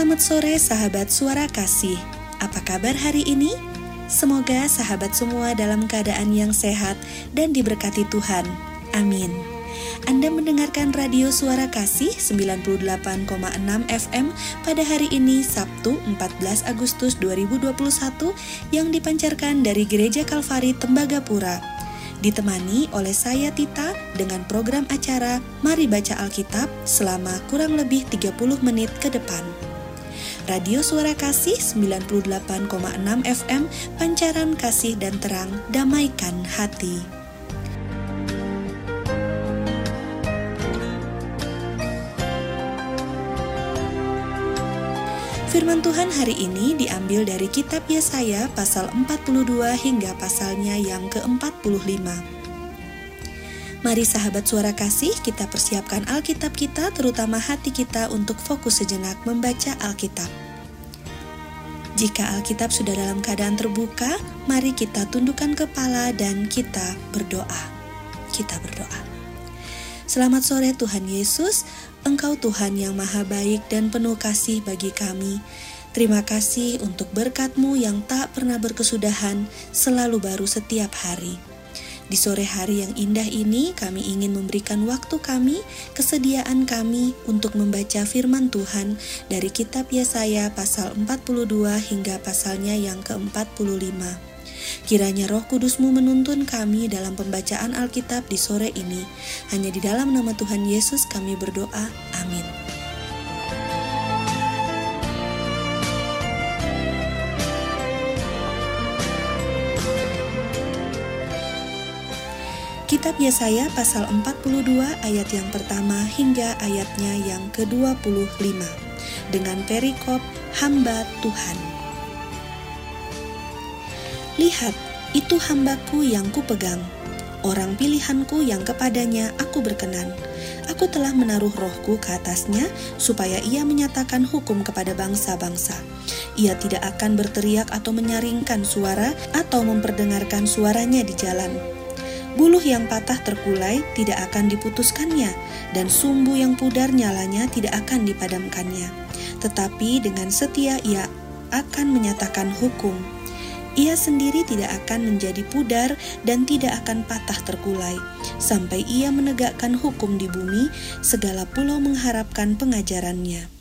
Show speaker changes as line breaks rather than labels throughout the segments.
Selamat sore sahabat suara kasih. Apa kabar hari ini? Semoga sahabat semua dalam keadaan yang sehat dan diberkati Tuhan. Amin. Anda mendengarkan radio Suara Kasih 98,6 FM pada hari ini Sabtu 14 Agustus 2021 yang dipancarkan dari Gereja Kalvari Tembagapura. Ditemani oleh saya Tita dengan program acara Mari Baca Alkitab selama kurang lebih 30 menit ke depan. Radio Suara Kasih 98,6 FM Pancaran Kasih dan Terang Damaikan Hati. Firman Tuhan hari ini diambil dari kitab Yesaya pasal 42 hingga pasalnya yang ke-45. Mari sahabat suara kasih, kita persiapkan Alkitab kita, terutama hati kita untuk fokus sejenak membaca Alkitab. Jika Alkitab sudah dalam keadaan terbuka, mari kita tundukkan kepala dan kita berdoa. Kita berdoa. Selamat sore Tuhan Yesus, Engkau Tuhan yang maha baik dan penuh kasih bagi kami. Terima kasih untuk berkat-Mu yang tak pernah berkesudahan, selalu baru setiap hari. Di sore hari yang indah ini, kami ingin memberikan waktu kami, kesediaan kami untuk membaca firman Tuhan dari kitab Yesaya pasal 42 hingga pasalnya yang ke-45. Kiranya roh kudusmu menuntun kami dalam pembacaan Alkitab di sore ini. Hanya di dalam nama Tuhan Yesus kami berdoa. Amin. Kitab Yesaya pasal 42 ayat yang pertama hingga ayatnya yang ke-25 dengan perikop hamba Tuhan. Lihat, itu hambaku yang kupegang, orang pilihanku yang kepadanya aku berkenan. Aku telah menaruh rohku ke atasnya, supaya ia menyatakan hukum kepada bangsa-bangsa. Ia tidak akan berteriak atau menyaringkan suara, atau memperdengarkan suaranya di jalan. Buluh yang patah terkulai tidak akan diputuskannya, dan sumbu yang pudar nyalanya tidak akan dipadamkannya. Tetapi dengan setia ia akan menyatakan hukum ia sendiri tidak akan menjadi pudar dan tidak akan patah terkulai, sampai ia menegakkan hukum di bumi, segala pulau mengharapkan pengajarannya.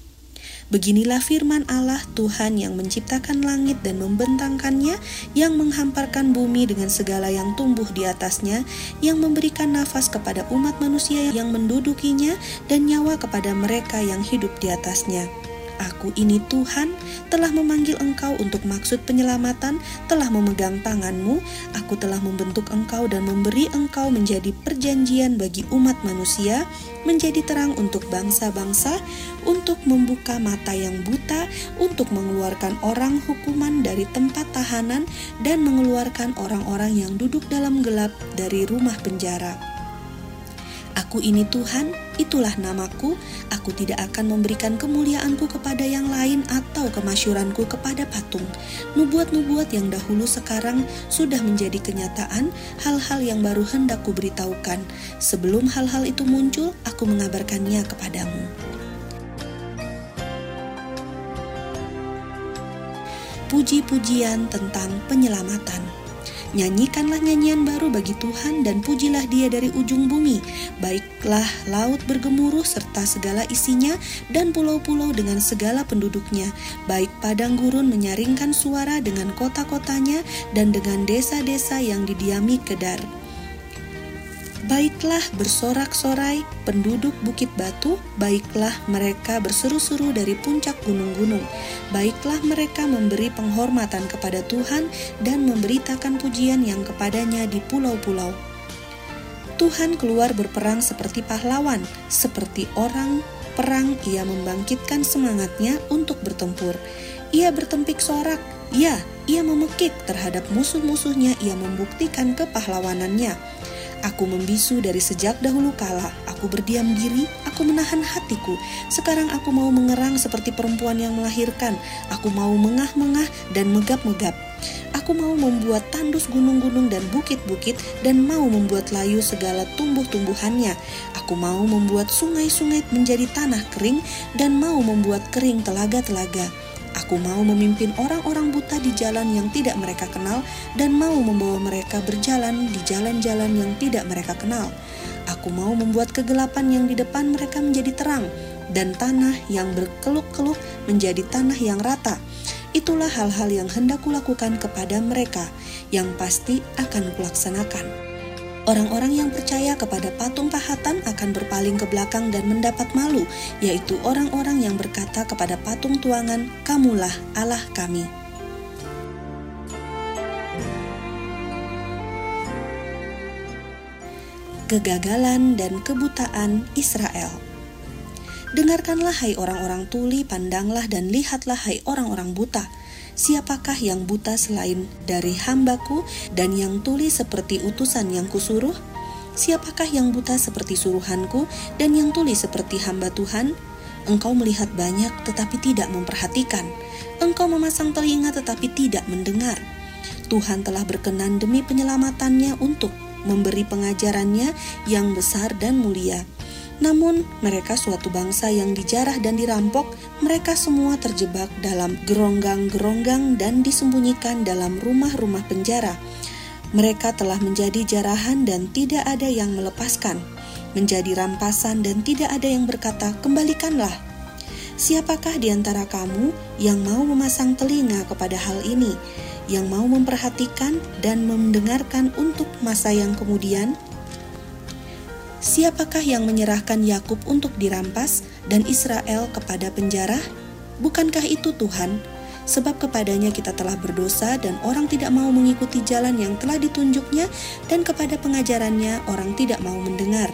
Beginilah firman Allah Tuhan yang menciptakan langit dan membentangkannya, yang menghamparkan bumi dengan segala yang tumbuh di atasnya, yang memberikan nafas kepada umat manusia yang mendudukinya, dan nyawa kepada mereka yang hidup di atasnya. Aku ini Tuhan telah memanggil engkau untuk maksud penyelamatan, telah memegang tanganmu, aku telah membentuk engkau dan memberi engkau menjadi perjanjian bagi umat manusia, menjadi terang untuk bangsa-bangsa, untuk membuka mata yang buta, untuk mengeluarkan orang hukuman dari tempat tahanan, dan mengeluarkan orang-orang yang duduk dalam gelap dari rumah penjara Aku ini Tuhan, itulah namaku. Aku tidak akan memberikan kemuliaanku kepada yang lain atau kemasyuranku kepada patung. Nubuat-nubuat yang dahulu sekarang sudah menjadi kenyataan, hal-hal yang baru hendak kuberitahukan. Sebelum hal-hal itu muncul, aku mengabarkannya kepadamu. Puji-pujian tentang penyelamatan. Nyanyikanlah nyanyian baru bagi Tuhan dan pujilah dia dari ujung bumi. Baiklah laut bergemuruh serta segala isinya dan pulau-pulau dengan segala penduduknya. Baik padang gurun menyaringkan suara dengan kota-kotanya dan dengan desa-desa yang didiami kedar. Baiklah bersorak-sorai penduduk bukit batu, baiklah mereka berseru-seru dari puncak gunung-gunung. Baiklah mereka memberi penghormatan kepada Tuhan dan memberitakan pujian yang kepadanya di pulau-pulau. Tuhan keluar berperang seperti pahlawan, seperti orang perang ia membangkitkan semangatnya untuk bertempur. Ia bertempik sorak, ya, ia memekik terhadap musuh-musuhnya, ia membuktikan kepahlawanannya. Aku membisu dari sejak dahulu kala. Aku berdiam diri, aku menahan hatiku. Sekarang aku mau mengerang seperti perempuan yang melahirkan. Aku mau mengah-mengah dan megap-megap. Aku mau membuat tandus gunung-gunung dan bukit-bukit dan mau membuat layu segala tumbuh-tumbuhannya. Aku mau membuat sungai-sungai menjadi tanah kering dan mau membuat kering telaga-telaga. Aku mau memimpin orang-orang buta di jalan yang tidak mereka kenal dan mau membawa mereka berjalan di jalan-jalan yang tidak mereka kenal. Aku mau membuat kegelapan yang di depan mereka menjadi terang dan tanah yang berkeluk-keluk menjadi tanah yang rata. Itulah hal-hal yang hendak kulakukan kepada mereka, yang pasti akan kulaksanakan. Orang-orang yang percaya kepada patung pahatan akan berpaling ke belakang dan mendapat malu, yaitu orang-orang yang berkata kepada patung tuangan, "Kamulah Allah kami." Kegagalan dan kebutaan Israel. Dengarkanlah hai orang-orang tuli, pandanglah dan lihatlah hai orang-orang buta. Siapakah yang buta selain dari hambaku dan yang tuli seperti utusan yang kusuruh? Siapakah yang buta seperti suruhanku dan yang tuli seperti hamba Tuhan? Engkau melihat banyak tetapi tidak memperhatikan. Engkau memasang telinga tetapi tidak mendengar. Tuhan telah berkenan demi penyelamatannya untuk memberi pengajarannya yang besar dan mulia namun, mereka suatu bangsa yang dijarah dan dirampok, mereka semua terjebak dalam geronggang-geronggang dan disembunyikan dalam rumah-rumah penjara. Mereka telah menjadi jarahan dan tidak ada yang melepaskan, menjadi rampasan dan tidak ada yang berkata, "Kembalikanlah." Siapakah di antara kamu yang mau memasang telinga kepada hal ini, yang mau memperhatikan dan mendengarkan untuk masa yang kemudian? Siapakah yang menyerahkan Yakub untuk dirampas dan Israel kepada penjara? Bukankah itu Tuhan? Sebab kepadanya kita telah berdosa dan orang tidak mau mengikuti jalan yang telah ditunjuknya dan kepada pengajarannya orang tidak mau mendengar.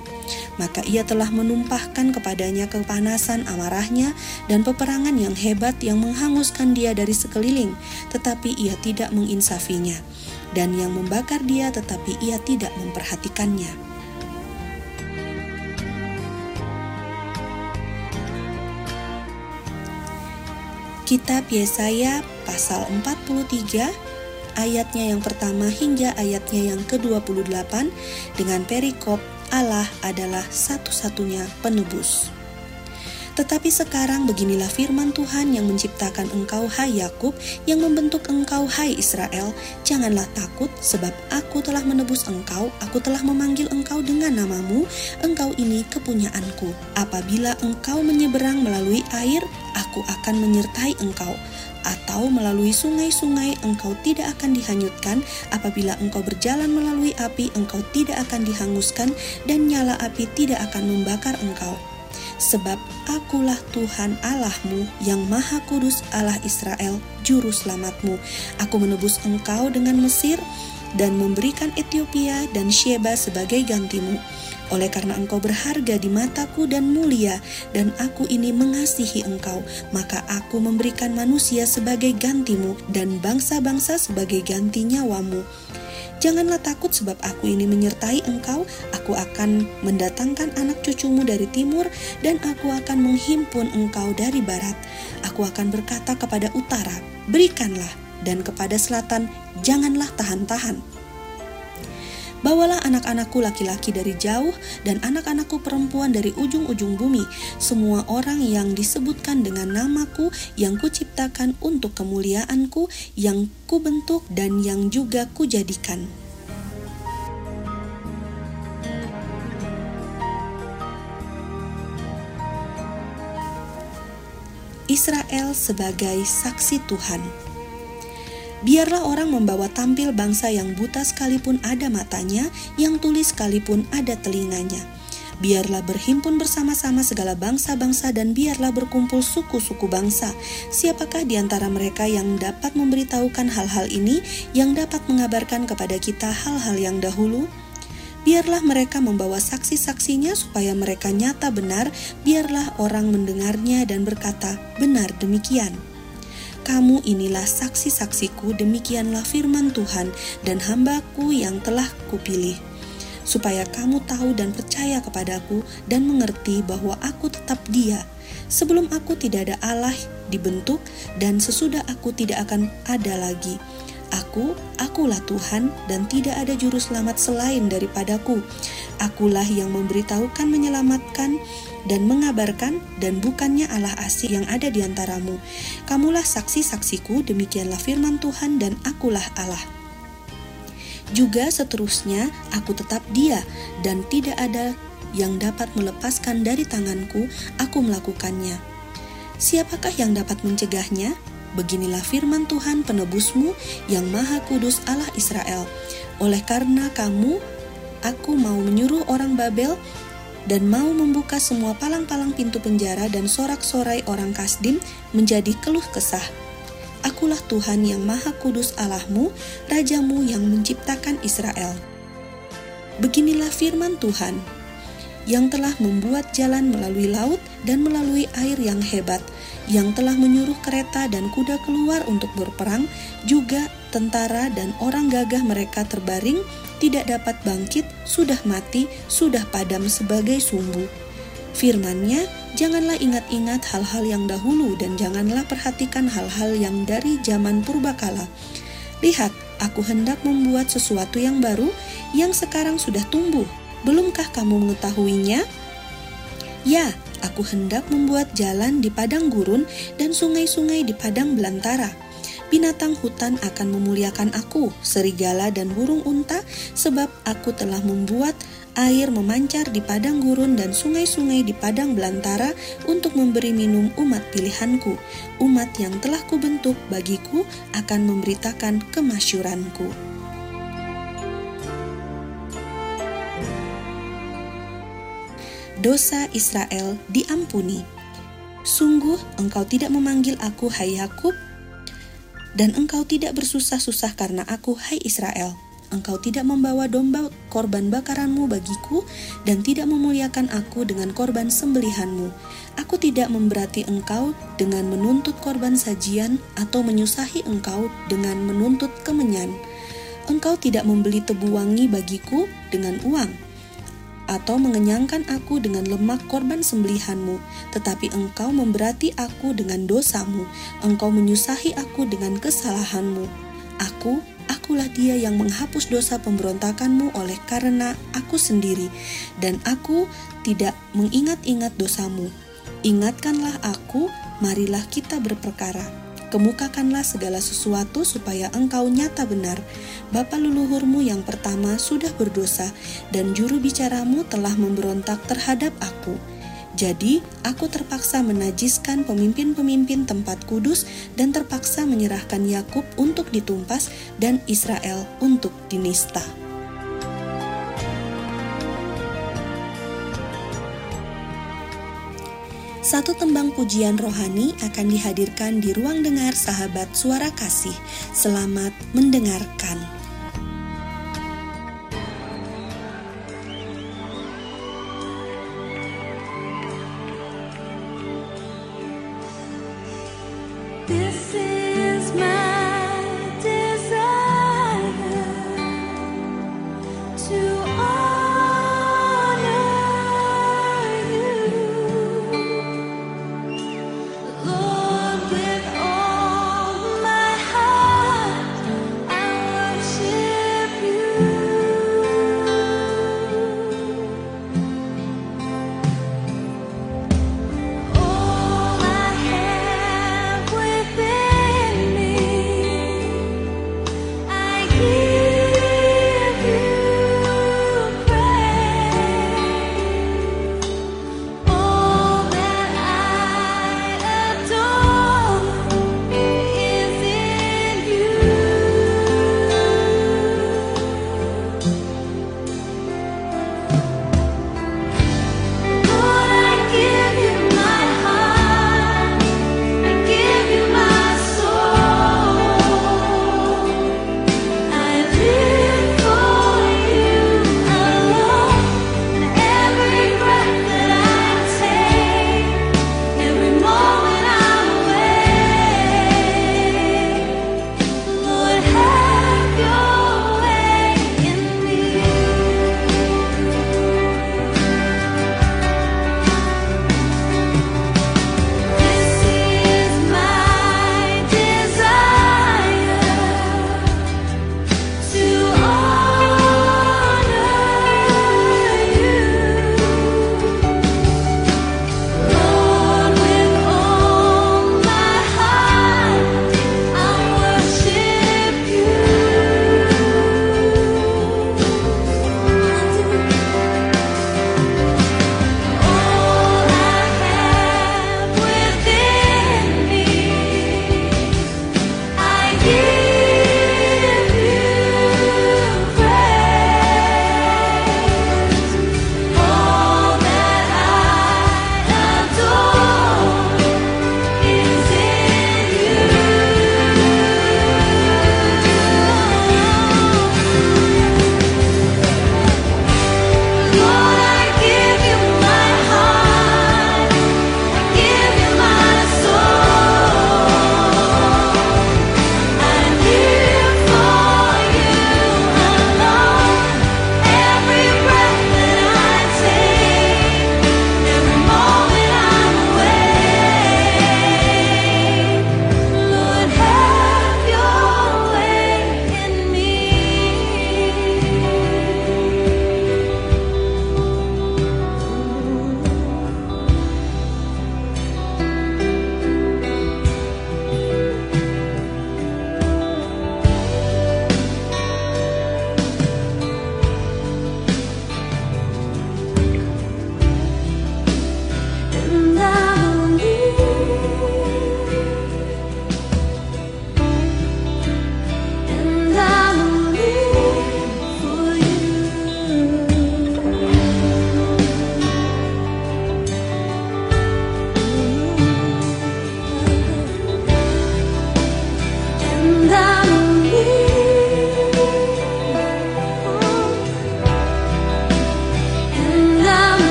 Maka ia telah menumpahkan kepadanya kepanasan amarahnya dan peperangan yang hebat yang menghanguskan dia dari sekeliling, tetapi ia tidak menginsafinya. Dan yang membakar dia tetapi ia tidak memperhatikannya. Kitab Yesaya pasal 43 ayatnya yang pertama hingga ayatnya yang ke-28 dengan perikop Allah adalah satu-satunya penebus. Tetapi sekarang beginilah firman Tuhan yang menciptakan engkau hai Yakub, yang membentuk engkau hai Israel, janganlah takut sebab aku telah menebus engkau, aku telah memanggil engkau dengan namamu, engkau ini kepunyaanku. Apabila engkau menyeberang melalui air, aku akan menyertai engkau. Atau melalui sungai-sungai engkau tidak akan dihanyutkan. Apabila engkau berjalan melalui api engkau tidak akan dihanguskan dan nyala api tidak akan membakar engkau sebab akulah Tuhan Allahmu yang maha kudus Allah Israel, juru selamatmu. Aku menebus engkau dengan Mesir dan memberikan Ethiopia dan Sheba sebagai gantimu. Oleh karena engkau berharga di mataku dan mulia, dan aku ini mengasihi engkau, maka aku memberikan manusia sebagai gantimu, dan bangsa-bangsa sebagai ganti nyawamu. Janganlah takut sebab aku ini menyertai engkau, aku akan mendatangkan anak cucumu dari timur dan aku akan menghimpun engkau dari barat. Aku akan berkata kepada utara, berikanlah, dan kepada selatan, janganlah tahan-tahan. Bawalah anak-anakku laki-laki dari jauh dan anak-anakku perempuan dari ujung-ujung bumi, semua orang yang disebutkan dengan namaku yang kuciptakan untuk kemuliaanku, yang kubentuk dan yang juga kujadikan. Israel sebagai saksi Tuhan. Biarlah orang membawa tampil bangsa yang buta sekalipun ada matanya, yang tulis sekalipun ada telinganya. Biarlah berhimpun bersama-sama segala bangsa-bangsa dan biarlah berkumpul suku-suku bangsa. Siapakah di antara mereka yang dapat memberitahukan hal-hal ini, yang dapat mengabarkan kepada kita hal-hal yang dahulu? Biarlah mereka membawa saksi-saksinya supaya mereka nyata benar, biarlah orang mendengarnya dan berkata, benar demikian. Kamu inilah saksi-saksiku, demikianlah firman Tuhan dan hambaku yang telah kupilih. Supaya kamu tahu dan percaya kepadaku dan mengerti bahwa aku tetap dia. Sebelum aku tidak ada Allah dibentuk dan sesudah aku tidak akan ada lagi Akulah Tuhan dan tidak ada juru selamat selain daripadaku. Akulah yang memberitahukan menyelamatkan dan mengabarkan dan bukannya Allah asing yang ada di antaramu. Kamulah saksi-saksiku, demikianlah firman Tuhan dan akulah Allah. Juga seterusnya, aku tetap dia dan tidak ada yang dapat melepaskan dari tanganku, aku melakukannya. Siapakah yang dapat mencegahnya? Beginilah firman Tuhan penebusmu yang maha kudus Allah Israel. Oleh karena kamu, aku mau menyuruh orang Babel dan mau membuka semua palang-palang pintu penjara dan sorak-sorai orang Kasdim menjadi keluh kesah. Akulah Tuhan yang maha kudus Allahmu, Rajamu yang menciptakan Israel. Beginilah firman Tuhan, yang telah membuat jalan melalui laut dan melalui air yang hebat, yang telah menyuruh kereta dan kuda keluar untuk berperang, juga tentara dan orang gagah mereka terbaring, tidak dapat bangkit, sudah mati, sudah padam sebagai sumbu. Firmannya, janganlah ingat-ingat hal-hal yang dahulu dan janganlah perhatikan hal-hal yang dari zaman purbakala. Lihat, aku hendak membuat sesuatu yang baru yang sekarang sudah tumbuh. Belumkah kamu mengetahuinya? Ya, aku hendak membuat jalan di padang gurun dan sungai-sungai di padang belantara. Binatang hutan akan memuliakan aku, serigala dan burung unta, sebab aku telah membuat air memancar di padang gurun dan sungai-sungai di padang belantara untuk memberi minum umat pilihanku. Umat yang telah kubentuk bagiku akan memberitakan kemasyuranku. Dosa Israel diampuni. Sungguh engkau tidak memanggil aku hai Yakub dan engkau tidak bersusah-susah karena aku hai Israel. Engkau tidak membawa domba korban bakaranmu bagiku dan tidak memuliakan aku dengan korban sembelihanmu. Aku tidak memberati engkau dengan menuntut korban sajian atau menyusahi engkau dengan menuntut kemenyan. Engkau tidak membeli tebu wangi bagiku dengan uang atau mengenyangkan aku dengan lemak korban sembelihanmu, tetapi engkau memberati aku dengan dosamu, engkau menyusahi aku dengan kesalahanmu. Aku, akulah dia yang menghapus dosa pemberontakanmu oleh karena aku sendiri, dan aku tidak mengingat-ingat dosamu. Ingatkanlah aku, marilah kita berperkara kemukakanlah segala sesuatu supaya engkau nyata benar. Bapa leluhurmu yang pertama sudah berdosa dan juru bicaramu telah memberontak terhadap aku. Jadi, aku terpaksa menajiskan pemimpin-pemimpin tempat kudus dan terpaksa menyerahkan Yakub untuk ditumpas dan Israel untuk dinista. Satu tembang pujian rohani akan dihadirkan di ruang dengar sahabat suara kasih. Selamat mendengarkan.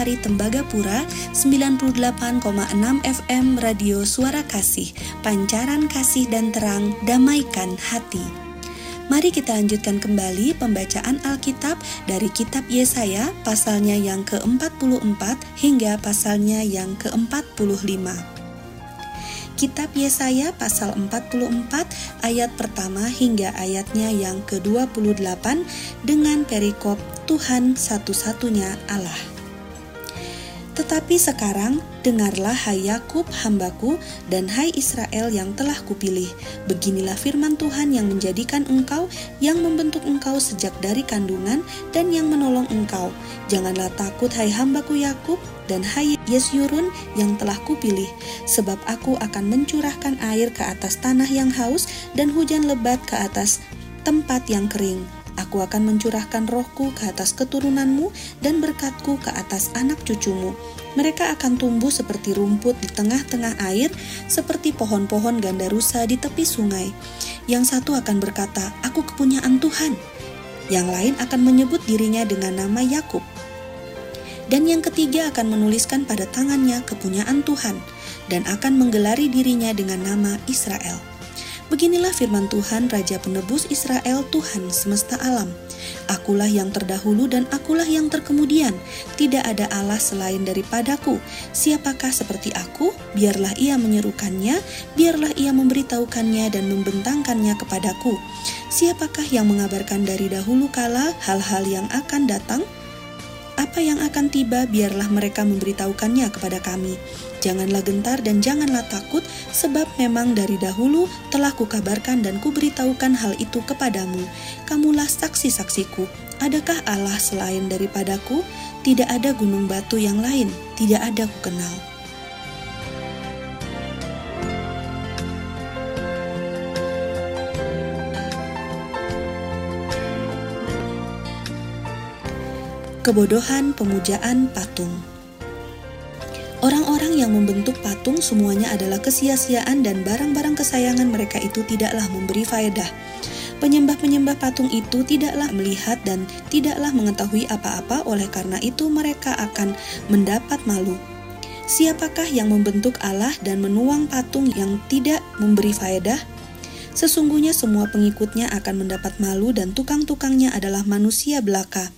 Kalvari Tembagapura 98,6 FM Radio Suara Kasih, pancaran kasih dan terang, damaikan hati. Mari kita lanjutkan kembali pembacaan Alkitab dari kitab Yesaya pasalnya yang ke-44 hingga pasalnya yang ke-45. Kitab Yesaya pasal 44 ayat pertama hingga ayatnya yang ke-28 dengan perikop Tuhan satu-satunya Allah. Tetapi sekarang dengarlah hai Yakub hambaku dan hai Israel yang telah kupilih. Beginilah firman Tuhan yang menjadikan engkau, yang membentuk engkau sejak dari kandungan dan yang menolong engkau. Janganlah takut hai hambaku Yakub dan hai Yesyurun yang telah kupilih, sebab aku akan mencurahkan air ke atas tanah yang haus dan hujan lebat ke atas tempat yang kering Aku akan mencurahkan rohku ke atas keturunanmu dan berkatku ke atas anak cucumu. Mereka akan tumbuh seperti rumput di tengah-tengah air, seperti pohon-pohon gandarusa di tepi sungai. Yang satu akan berkata, "Aku kepunyaan Tuhan." Yang lain akan menyebut dirinya dengan nama Yakub. Dan yang ketiga akan menuliskan pada tangannya kepunyaan Tuhan dan akan menggelari dirinya dengan nama Israel. Beginilah firman Tuhan Raja Penebus Israel Tuhan semesta alam. Akulah yang terdahulu dan akulah yang terkemudian. Tidak ada Allah selain daripadaku. Siapakah seperti aku? Biarlah ia menyerukannya, biarlah ia memberitahukannya dan membentangkannya kepadaku. Siapakah yang mengabarkan dari dahulu kala hal-hal yang akan datang? Apa yang akan tiba, biarlah mereka memberitahukannya kepada kami. Janganlah gentar dan janganlah takut, sebab memang dari dahulu telah kukabarkan dan kuberitahukan hal itu kepadamu. Kamulah saksi-saksiku. Adakah Allah selain daripadaku? Tidak ada gunung batu yang lain, tidak ada ku kenal. Kebodohan pemujaan patung. Orang-orang yang membentuk patung semuanya adalah kesia-siaan dan barang-barang kesayangan mereka itu tidaklah memberi faedah. Penyembah-penyembah patung itu tidaklah melihat dan tidaklah mengetahui apa-apa oleh karena itu mereka akan mendapat malu. Siapakah yang membentuk Allah dan menuang patung yang tidak memberi faedah? Sesungguhnya semua pengikutnya akan mendapat malu dan tukang-tukangnya adalah manusia belaka.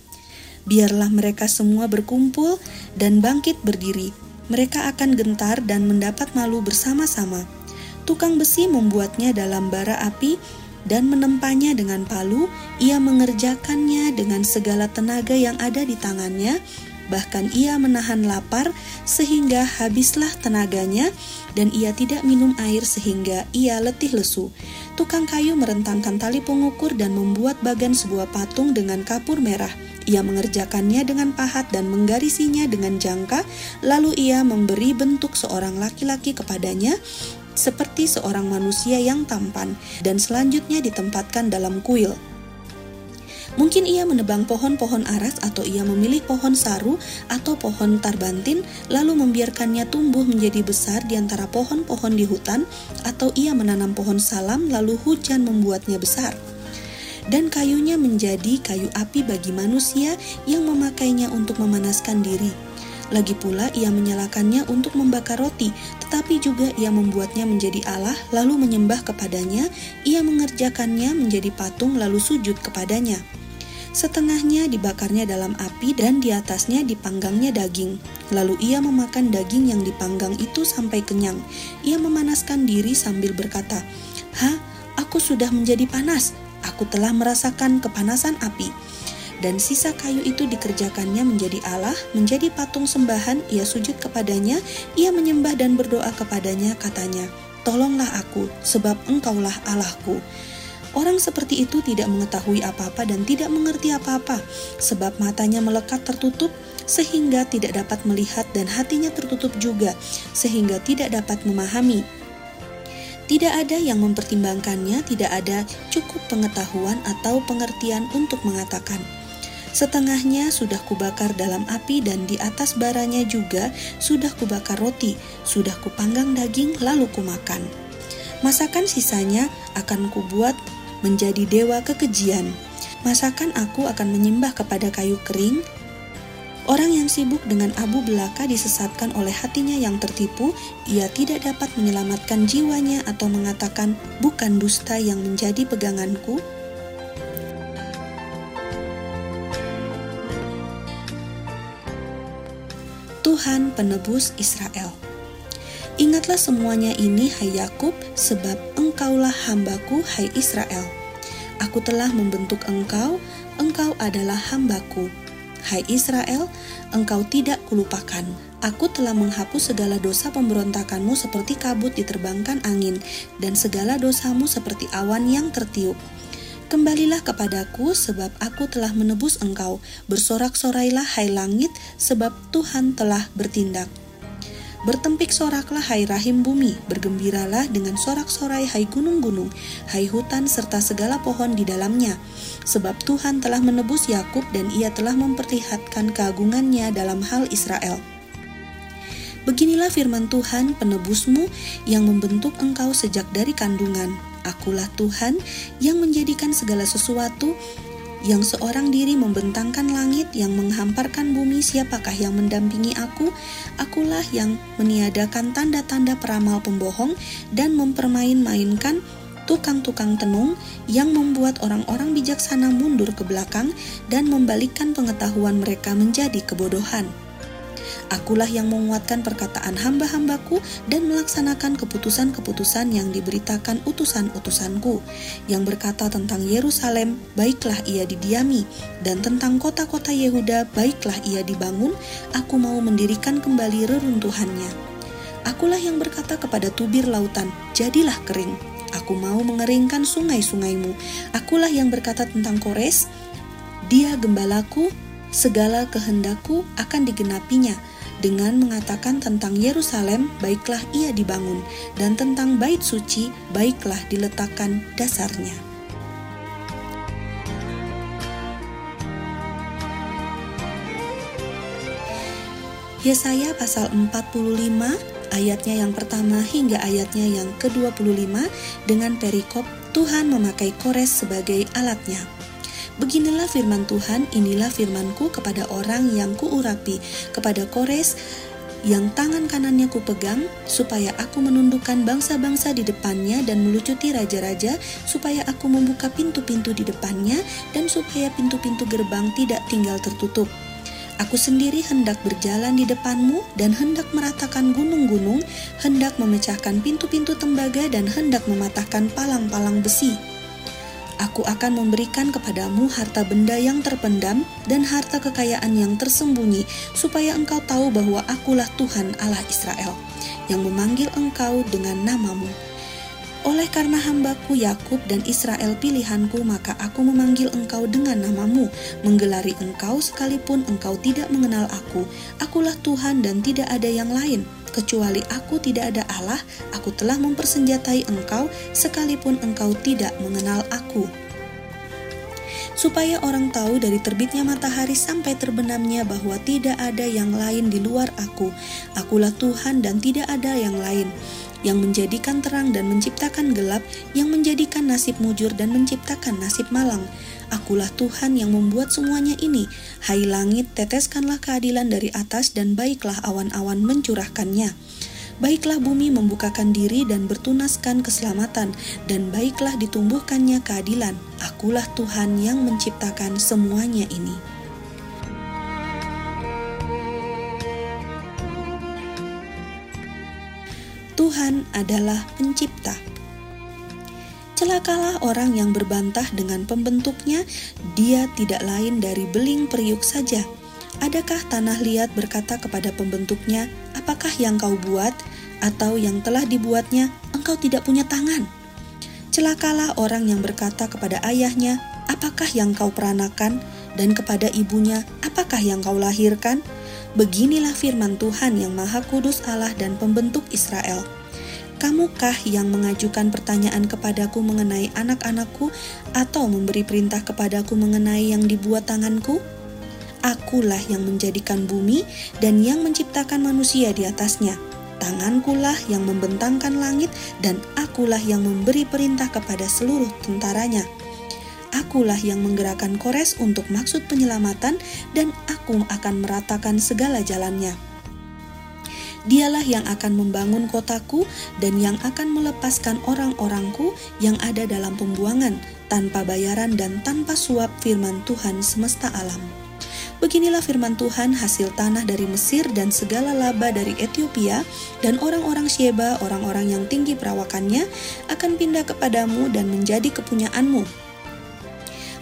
Biarlah mereka semua berkumpul dan bangkit berdiri mereka akan gentar dan mendapat malu bersama-sama. Tukang besi membuatnya dalam bara api dan menempanya dengan palu. Ia mengerjakannya dengan segala tenaga yang ada di tangannya. Bahkan ia menahan lapar sehingga habislah tenaganya, dan ia tidak minum air sehingga ia letih lesu. Tukang kayu merentangkan tali pengukur dan membuat bagan sebuah patung dengan kapur merah ia mengerjakannya dengan pahat dan menggarisinya dengan jangka, lalu ia memberi bentuk seorang laki-laki kepadanya seperti seorang manusia yang tampan, dan selanjutnya ditempatkan dalam kuil. Mungkin ia menebang pohon-pohon aras atau ia memilih pohon saru atau pohon tarbantin lalu membiarkannya tumbuh menjadi besar di antara pohon-pohon di hutan atau ia menanam pohon salam lalu hujan membuatnya besar dan kayunya menjadi kayu api bagi manusia yang memakainya untuk memanaskan diri. Lagi pula ia menyalakannya untuk membakar roti, tetapi juga ia membuatnya menjadi Allah lalu menyembah kepadanya, ia mengerjakannya menjadi patung lalu sujud kepadanya. Setengahnya dibakarnya dalam api dan di atasnya dipanggangnya daging. Lalu ia memakan daging yang dipanggang itu sampai kenyang. Ia memanaskan diri sambil berkata, "Hah, aku sudah menjadi panas aku telah merasakan kepanasan api. Dan sisa kayu itu dikerjakannya menjadi Allah, menjadi patung sembahan, ia sujud kepadanya, ia menyembah dan berdoa kepadanya, katanya, Tolonglah aku, sebab engkaulah Allahku. Orang seperti itu tidak mengetahui apa-apa dan tidak mengerti apa-apa, sebab matanya melekat tertutup, sehingga tidak dapat melihat dan hatinya tertutup juga, sehingga tidak dapat memahami. Tidak ada yang mempertimbangkannya, tidak ada cukup pengetahuan atau pengertian untuk mengatakan, Setengahnya sudah kubakar dalam api dan di atas baranya juga sudah kubakar roti, sudah kupanggang daging lalu kumakan. Masakan sisanya akan kubuat menjadi dewa kekejian. Masakan aku akan menyembah kepada kayu kering, Orang yang sibuk dengan abu belaka disesatkan oleh hatinya yang tertipu, ia tidak dapat menyelamatkan jiwanya atau mengatakan, "Bukan dusta yang menjadi peganganku." Tuhan penebus Israel. Ingatlah semuanya ini, hai Yakub, sebab engkaulah hambaku, hai Israel. Aku telah membentuk engkau, engkau adalah hambaku Hai Israel, engkau tidak kulupakan. Aku telah menghapus segala dosa pemberontakanmu seperti kabut diterbangkan angin, dan segala dosamu seperti awan yang tertiup. Kembalilah kepadaku, sebab aku telah menebus engkau. Bersorak-sorailah, hai langit, sebab Tuhan telah bertindak. Bertempik soraklah hai rahim bumi, bergembiralah dengan sorak-sorai hai gunung-gunung, hai hutan serta segala pohon di dalamnya. Sebab Tuhan telah menebus Yakub dan ia telah memperlihatkan keagungannya dalam hal Israel. Beginilah firman Tuhan penebusmu yang membentuk engkau sejak dari kandungan. Akulah Tuhan yang menjadikan segala sesuatu yang seorang diri membentangkan langit, yang menghamparkan bumi, siapakah yang mendampingi aku? Akulah yang meniadakan tanda-tanda peramal pembohong dan mempermain-mainkan tukang-tukang tenung yang membuat orang-orang bijaksana mundur ke belakang dan membalikkan pengetahuan mereka menjadi kebodohan. Akulah yang menguatkan perkataan hamba-hambaku dan melaksanakan keputusan-keputusan yang diberitakan utusan-utusanku, yang berkata tentang Yerusalem, baiklah ia didiami, dan tentang kota-kota Yehuda, baiklah ia dibangun, aku mau mendirikan kembali reruntuhannya. Akulah yang berkata kepada tubir lautan, jadilah kering. Aku mau mengeringkan sungai-sungaimu. Akulah yang berkata tentang Kores, dia gembalaku, segala kehendakku akan digenapinya dengan mengatakan tentang Yerusalem, baiklah ia dibangun, dan tentang bait suci, baiklah diletakkan dasarnya. Yesaya pasal 45 ayatnya yang pertama hingga ayatnya yang ke-25 dengan perikop Tuhan memakai Kores sebagai alatnya. Beginilah firman Tuhan, inilah firmanku kepada orang yang kuurapi, kepada Kores yang tangan kanannya kupegang, supaya aku menundukkan bangsa-bangsa di depannya dan melucuti raja-raja, supaya aku membuka pintu-pintu di depannya, dan supaya pintu-pintu gerbang tidak tinggal tertutup. Aku sendiri hendak berjalan di depanmu dan hendak meratakan gunung-gunung, hendak memecahkan pintu-pintu tembaga dan hendak mematahkan palang-palang besi. Aku akan memberikan kepadamu harta benda yang terpendam dan harta kekayaan yang tersembunyi, supaya engkau tahu bahwa Akulah Tuhan Allah Israel, yang memanggil engkau dengan namamu. Oleh karena hambaku Yakub dan Israel pilihanku, maka aku memanggil engkau dengan namamu, menggelari engkau sekalipun engkau tidak mengenal aku. Akulah Tuhan dan tidak ada yang lain kecuali aku tidak ada Allah, aku telah mempersenjatai engkau, sekalipun engkau tidak mengenal aku. Supaya orang tahu dari terbitnya matahari sampai terbenamnya bahwa tidak ada yang lain di luar aku, akulah Tuhan dan tidak ada yang lain yang menjadikan terang dan menciptakan gelap, yang menjadikan nasib mujur dan menciptakan nasib malang. Akulah Tuhan yang membuat semuanya ini. Hai langit, teteskanlah keadilan dari atas dan baiklah awan-awan mencurahkannya. Baiklah bumi membukakan diri dan bertunaskan keselamatan, dan baiklah ditumbuhkannya keadilan. Akulah Tuhan yang menciptakan semuanya ini. Tuhan adalah pencipta. Celakalah orang yang berbantah dengan pembentuknya, dia tidak lain dari beling periuk saja. Adakah tanah liat berkata kepada pembentuknya, "Apakah yang kau buat?" atau yang telah dibuatnya, "Engkau tidak punya tangan." Celakalah orang yang berkata kepada ayahnya, "Apakah yang kau peranakan?" dan kepada ibunya, "Apakah yang kau lahirkan?" Beginilah firman Tuhan yang Maha Kudus Allah dan Pembentuk Israel. Kamukah yang mengajukan pertanyaan kepadaku mengenai anak-anakku atau memberi perintah kepadaku mengenai yang dibuat tanganku? Akulah yang menjadikan bumi dan yang menciptakan manusia di atasnya. Tangankulah yang membentangkan langit dan akulah yang memberi perintah kepada seluruh tentaranya. akulah yang menggerakkan Kores untuk maksud penyelamatan dan aku akan meratakan segala jalannya. Dialah yang akan membangun kotaku dan yang akan melepaskan orang-orangku yang ada dalam pembuangan tanpa bayaran dan tanpa suap firman Tuhan semesta alam. Beginilah firman Tuhan hasil tanah dari Mesir dan segala laba dari Ethiopia dan orang-orang Sheba, orang-orang yang tinggi perawakannya akan pindah kepadamu dan menjadi kepunyaanmu.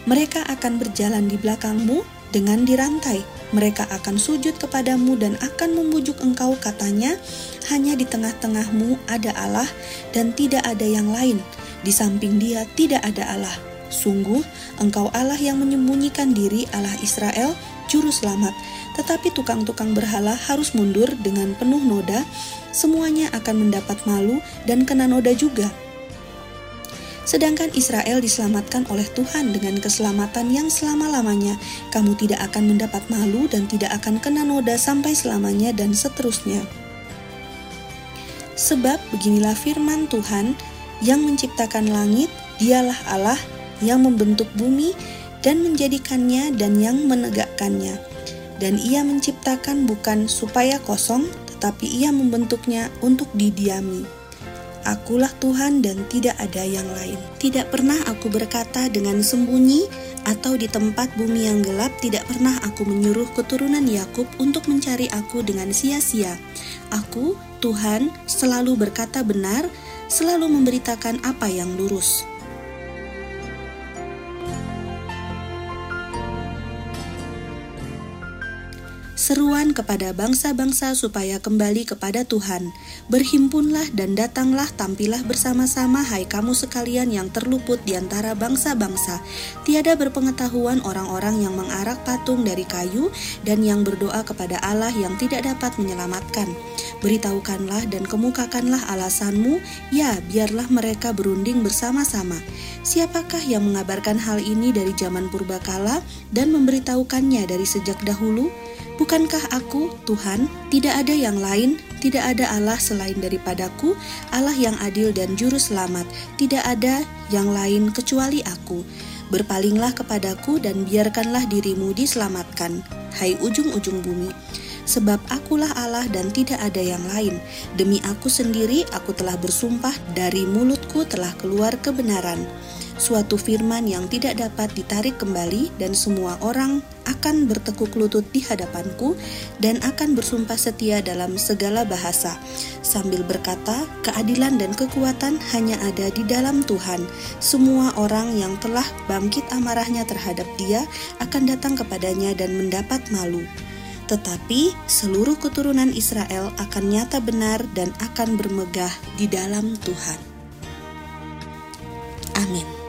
Mereka akan berjalan di belakangmu dengan dirantai. Mereka akan sujud kepadamu dan akan membujuk engkau katanya, hanya di tengah-tengahmu ada Allah dan tidak ada yang lain. Di samping dia tidak ada Allah. Sungguh, engkau Allah yang menyembunyikan diri Allah Israel juru selamat, tetapi tukang-tukang berhala harus mundur dengan penuh noda, semuanya akan mendapat malu dan kena noda juga. Sedangkan Israel diselamatkan oleh Tuhan dengan keselamatan yang selama-lamanya. Kamu tidak akan mendapat malu dan tidak akan kena noda sampai selamanya dan seterusnya. Sebab beginilah firman Tuhan yang menciptakan langit, dialah Allah yang membentuk bumi dan menjadikannya dan yang menegakkannya. Dan ia menciptakan bukan supaya kosong, tetapi ia membentuknya untuk didiami. Akulah Tuhan dan tidak ada yang lain. Tidak pernah aku berkata dengan sembunyi atau di tempat bumi yang gelap tidak pernah aku menyuruh keturunan Yakub untuk mencari aku dengan sia-sia. Aku, Tuhan, selalu berkata benar, selalu memberitakan apa yang lurus. Seruan kepada bangsa-bangsa supaya kembali kepada Tuhan. Berhimpunlah dan datanglah tampilah bersama-sama hai kamu sekalian yang terluput di antara bangsa-bangsa. Tiada berpengetahuan orang-orang yang mengarak patung dari kayu dan yang berdoa kepada Allah yang tidak dapat menyelamatkan. Beritahukanlah dan kemukakanlah alasanmu, ya biarlah mereka berunding bersama-sama. Siapakah yang mengabarkan hal ini dari zaman purbakala dan memberitahukannya dari sejak dahulu? Bukankah aku, Tuhan, tidak ada yang lain, tidak ada Allah selain daripadaku, Allah yang adil dan juru selamat, tidak ada yang lain kecuali aku. Berpalinglah kepadaku dan biarkanlah dirimu diselamatkan, hai ujung-ujung bumi. Sebab akulah Allah dan tidak ada yang lain. Demi aku sendiri, aku telah bersumpah, dari mulutku telah keluar kebenaran suatu firman yang tidak dapat ditarik kembali dan semua orang akan bertekuk lutut di hadapanku dan akan bersumpah setia dalam segala bahasa sambil berkata keadilan dan kekuatan hanya ada di dalam Tuhan semua orang yang telah bangkit amarahnya terhadap dia akan datang kepadanya dan mendapat malu tetapi seluruh keturunan Israel akan nyata benar dan akan bermegah di dalam Tuhan. Amin.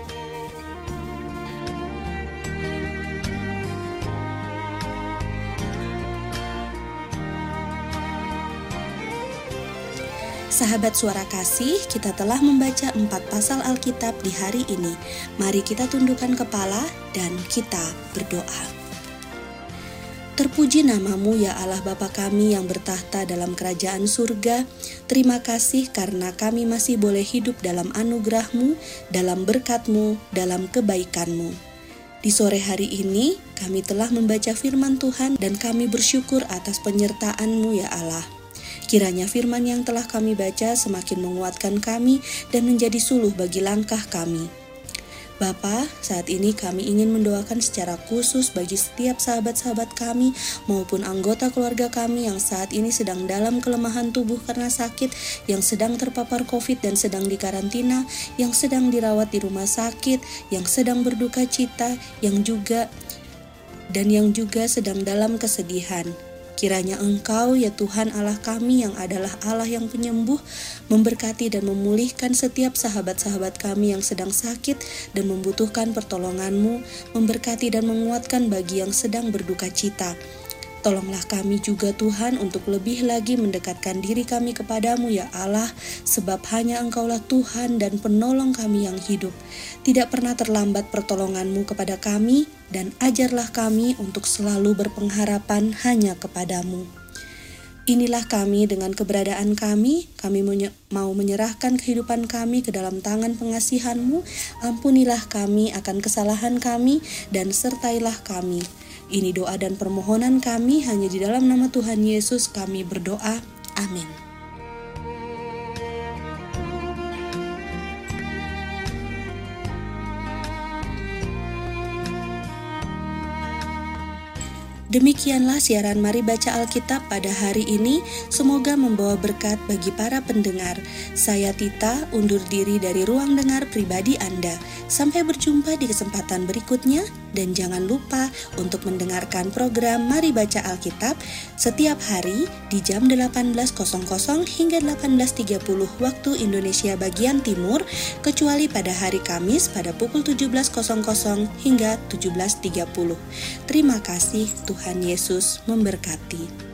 Sahabat suara kasih, kita telah membaca empat pasal Alkitab di hari ini. Mari kita tundukkan kepala dan kita berdoa. Terpuji namamu ya Allah Bapa kami yang bertahta dalam kerajaan surga. Terima kasih karena kami masih boleh hidup dalam anugerahmu, dalam berkatmu, dalam kebaikanmu. Di sore hari ini, kami telah membaca firman Tuhan dan kami bersyukur atas penyertaan-Mu ya Allah. Kiranya firman yang telah kami baca semakin menguatkan kami dan menjadi suluh bagi langkah kami. Bapa, saat ini kami ingin mendoakan secara khusus bagi setiap sahabat-sahabat kami maupun anggota keluarga kami yang saat ini sedang dalam kelemahan tubuh karena sakit, yang sedang terpapar COVID dan sedang dikarantina, yang sedang dirawat di rumah sakit, yang sedang berduka cita, yang juga dan yang juga sedang dalam kesedihan. Kiranya Engkau, ya Tuhan Allah kami yang adalah Allah yang penyembuh, memberkati dan memulihkan setiap sahabat-sahabat kami yang sedang sakit dan membutuhkan pertolongan-Mu, memberkati dan menguatkan bagi yang sedang berduka cita. Tolonglah kami juga Tuhan untuk lebih lagi mendekatkan diri kami kepadamu ya Allah, sebab hanya Engkaulah Tuhan dan penolong kami yang hidup. Tidak pernah terlambat pertolonganmu kepada kami, dan ajarlah kami untuk selalu berpengharapan hanya kepadamu.
Inilah kami dengan keberadaan kami, kami mau menyerahkan kehidupan kami ke dalam tangan pengasihanmu, ampunilah kami akan kesalahan kami, dan sertailah kami. Ini doa dan permohonan kami hanya di dalam nama Tuhan Yesus kami berdoa. Amin. Demikianlah siaran Mari Baca Alkitab pada hari ini. Semoga membawa berkat bagi para pendengar. Saya Tita, undur diri dari ruang dengar pribadi Anda. Sampai berjumpa di kesempatan berikutnya dan jangan lupa untuk mendengarkan program Mari Baca Alkitab setiap hari di jam 18.00 hingga 18.30 waktu Indonesia bagian Timur kecuali pada hari Kamis pada pukul 17.00 hingga 17.30. Terima kasih Tuhan Yesus memberkati.